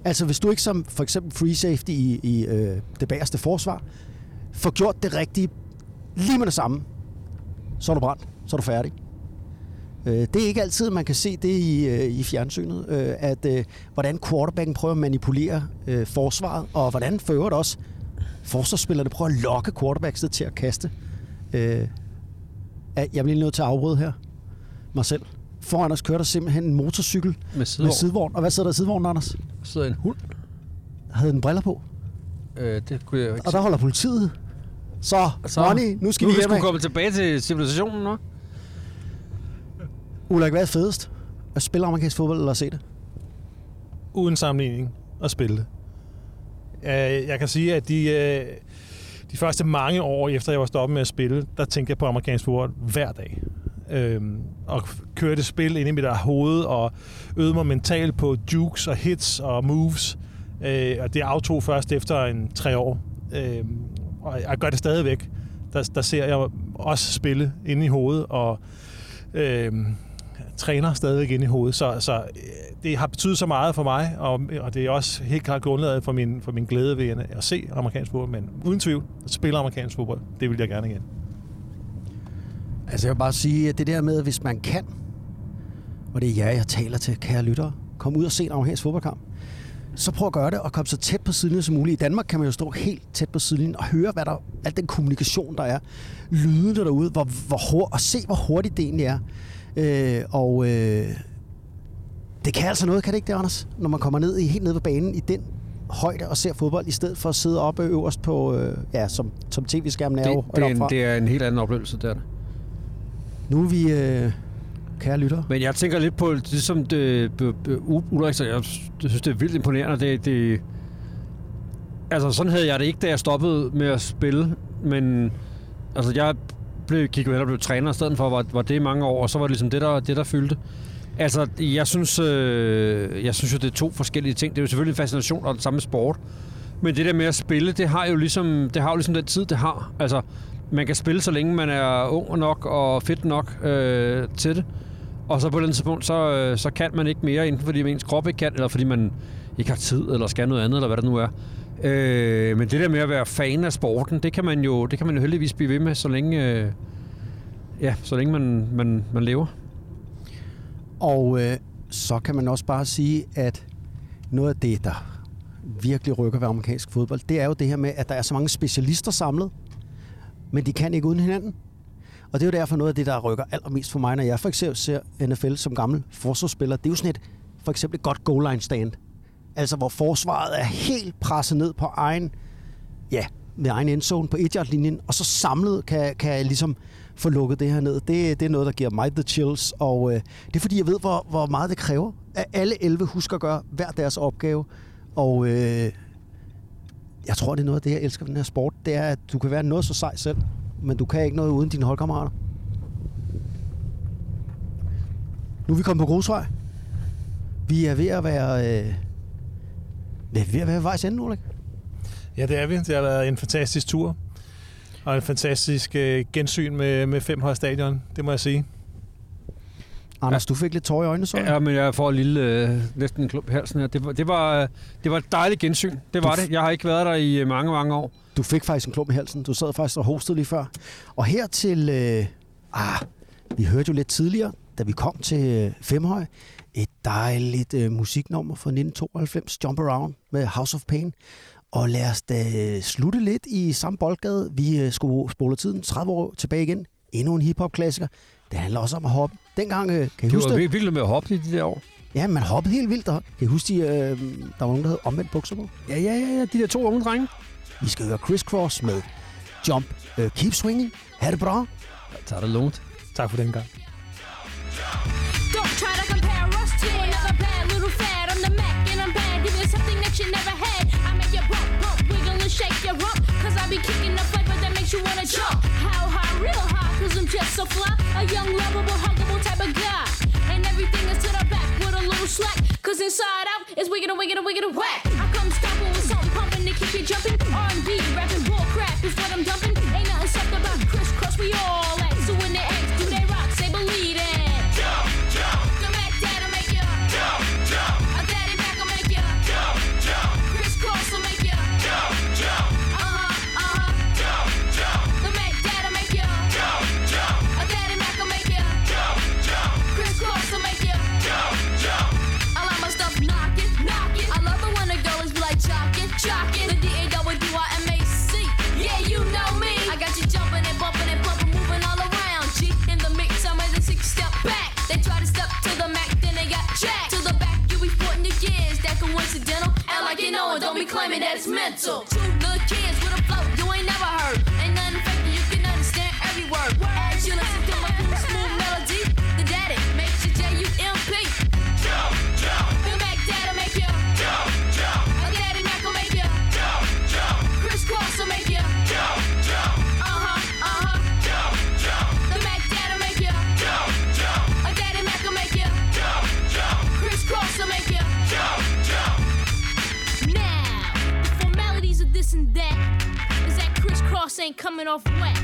Altså, hvis du ikke som for eksempel free safety i, i øh, det bagerste forsvar, får gjort det rigtige lige med det samme, så er du brændt. Så er du færdig. Øh, Det er ikke altid, man kan se det i, øh, i fjernsynet, øh, at øh, hvordan quarterbacken prøver at manipulere øh, forsvaret, og hvordan fører det også forsvarsspillerne prøver at lokke quarterbackset til at kaste. Øh, at- Jeg bliver lige nødt til at afbryde her mig selv. Foran os kører der simpelthen en motorcykel Med sidevogn. med sidevogn. Og hvad sidder der i sidevognen, Anders? Der sidder en hund. Havde den briller på. Øh, det kunne jeg ikke Og der holder politiet. Så, Så, Ronny, nu skal nu vi vi hjem. skulle komme tilbage til civilisationen nu. Ulrik, hvad er fedest? At spille amerikansk fodbold eller at se det? uden sammenligning at spille det. Jeg kan sige, at de, øh, de første mange år efter jeg var stoppet med at spille, der tænkte jeg på amerikansk fodbold hver dag. Øhm, og kørte spil ind i mit hoved og øvede mig mentalt på jukes og hits og moves. Øh, og det aftog først efter en tre år. Øh, og jeg gør det stadigvæk. Der, der ser jeg også spille inde i hovedet og øh, træner stadigvæk inde i hovedet. Så, så øh, det har betydet så meget for mig, og, og det er også helt klart grundlaget for min, for min glæde ved at se amerikansk fodbold. Men uden tvivl, at spille amerikansk fodbold, det vil jeg gerne igen. Altså jeg vil bare sige, at det der med, at hvis man kan, og det er jer, jeg taler til, kære lyttere, kom ud og se en amerikansk fodboldkamp, så prøv at gøre det og komme så tæt på sidelinjen som muligt. I Danmark kan man jo stå helt tæt på sidelinjen og høre, hvad der, al den kommunikation, der er. Lydene derude, hvor, hvor hurtigt, og se, hvor hurtigt det egentlig er. Øh, og, øh, Det kan altså noget, kan det ikke det, Anders? Når man kommer ned i, helt ned på banen i den højde og ser fodbold, i stedet for at sidde oppe øverst på, øh, ja, som, som tv-skærmen er Det, jo det, er en, det er en helt anden oplevelse, er det. Nu er vi, øh, kære lyttere, Men jeg tænker lidt på, ligesom det øh, øh, som det, Ulrik jeg synes, det er vildt imponerende. Det, det, altså, sådan havde jeg det ikke, da jeg stoppede med at spille. Men altså, jeg blev, gik jo hen og blev træner i stedet for, var, var det i mange år, og så var det ligesom det, der, det, der fyldte. Altså, jeg synes, øh, jeg synes jo, det er to forskellige ting. Det er jo selvfølgelig en fascination og det samme sport. Men det der med at spille, det har jo ligesom, det har jo ligesom den tid, det har. Altså, man kan spille, så længe man er ung nok og fedt nok øh, til det. Og så på den tidspunkt, så, øh, så kan man ikke mere, enten fordi ens krop ikke kan, eller fordi man ikke har tid, eller skal noget andet, eller hvad det nu er. Øh, men det der med at være fan af sporten, det kan man jo, det kan man jo heldigvis blive ved med, så længe, øh, ja, så længe man, man, man lever. Og øh, så kan man også bare sige, at noget af det, der virkelig rykker ved amerikansk fodbold, det er jo det her med, at der er så mange specialister samlet, men de kan ikke uden hinanden. Og det er jo derfor noget af det, der rykker allermest for mig, når jeg for eksempel ser NFL som gammel forsvarsspiller. Det er jo sådan et, for eksempel et godt goal line stand. Altså hvor forsvaret er helt presset ned på egen, ja, med egen endzone på 1 linjen og så samlet kan, kan jeg ligesom få lukket det her ned. Det, det er noget, der giver mig the chills, og øh, det er fordi, jeg ved, hvor, hvor meget det kræver, at alle 11 husker at gøre hver deres opgave. Og øh, jeg tror, det er noget af det, jeg elsker ved den her sport, det er, at du kan være noget så sej selv, men du kan ikke noget uden dine holdkammerater. Nu er vi kommet på grusvej. Vi er ved at være... Øh, vi er ved at være vejs ende, Ulrik. Ja, det er vi. Det har været en fantastisk tur. Og en fantastisk øh, gensyn med, med Femhøj Stadion, det må jeg sige. Anders, du fik lidt tår i øjnene, så? Ja, men jeg får en lille, øh, næsten en klump i halsen her. Det var, det, var, øh, det var et dejligt gensyn. Det var det. Jeg har ikke været der i øh, mange, mange år. Du fik faktisk en klump i halsen. Du sad faktisk og hostede lige før. Og her til... Øh, ah, vi hørte jo lidt tidligere, da vi kom til øh, Femhøj, et dejligt øh, musiknummer fra 1992, Jump Around med House of Pain. Og lad os da slutte lidt i samme boldgade. Vi øh, skulle spole tiden 30 år tilbage igen. Endnu en hiphop-klassiker. Det handler også om at hoppe. Dengang, øh, kan I Du huske var det? virkelig med at hoppe i de der år. Ja, man hoppede helt vildt. Og kan I huske, de, øh, der var nogen, der havde omvendt bukser på? Ja, ja, ja, ja. De der to unge drenge. Vi skal høre Criss Cross med Jump, uh, Keep Swinging. Ha' det bra. Tag det lugnt. Tak for den gang. Don't try to compare us to another bad little fad. I'm the Mac and I'm bad. Give you something that you never had. I make you bump, bump, wiggle and shake your rump. Cause I be kicking the flavor that makes you wanna jump. How high, real high, cause I'm just so fly. A young, lovable, huggable type of guy. And everything is to the back with a little slack. Cause inside out is wicked and wicked and wicked and whack. I come stomping with something pumping to keep you jumping. R&B, rapping bull crap is what I'm dumping. Don't be claiming that it's mental. Ain't coming off wet.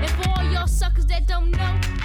And for all y'all suckers that don't know,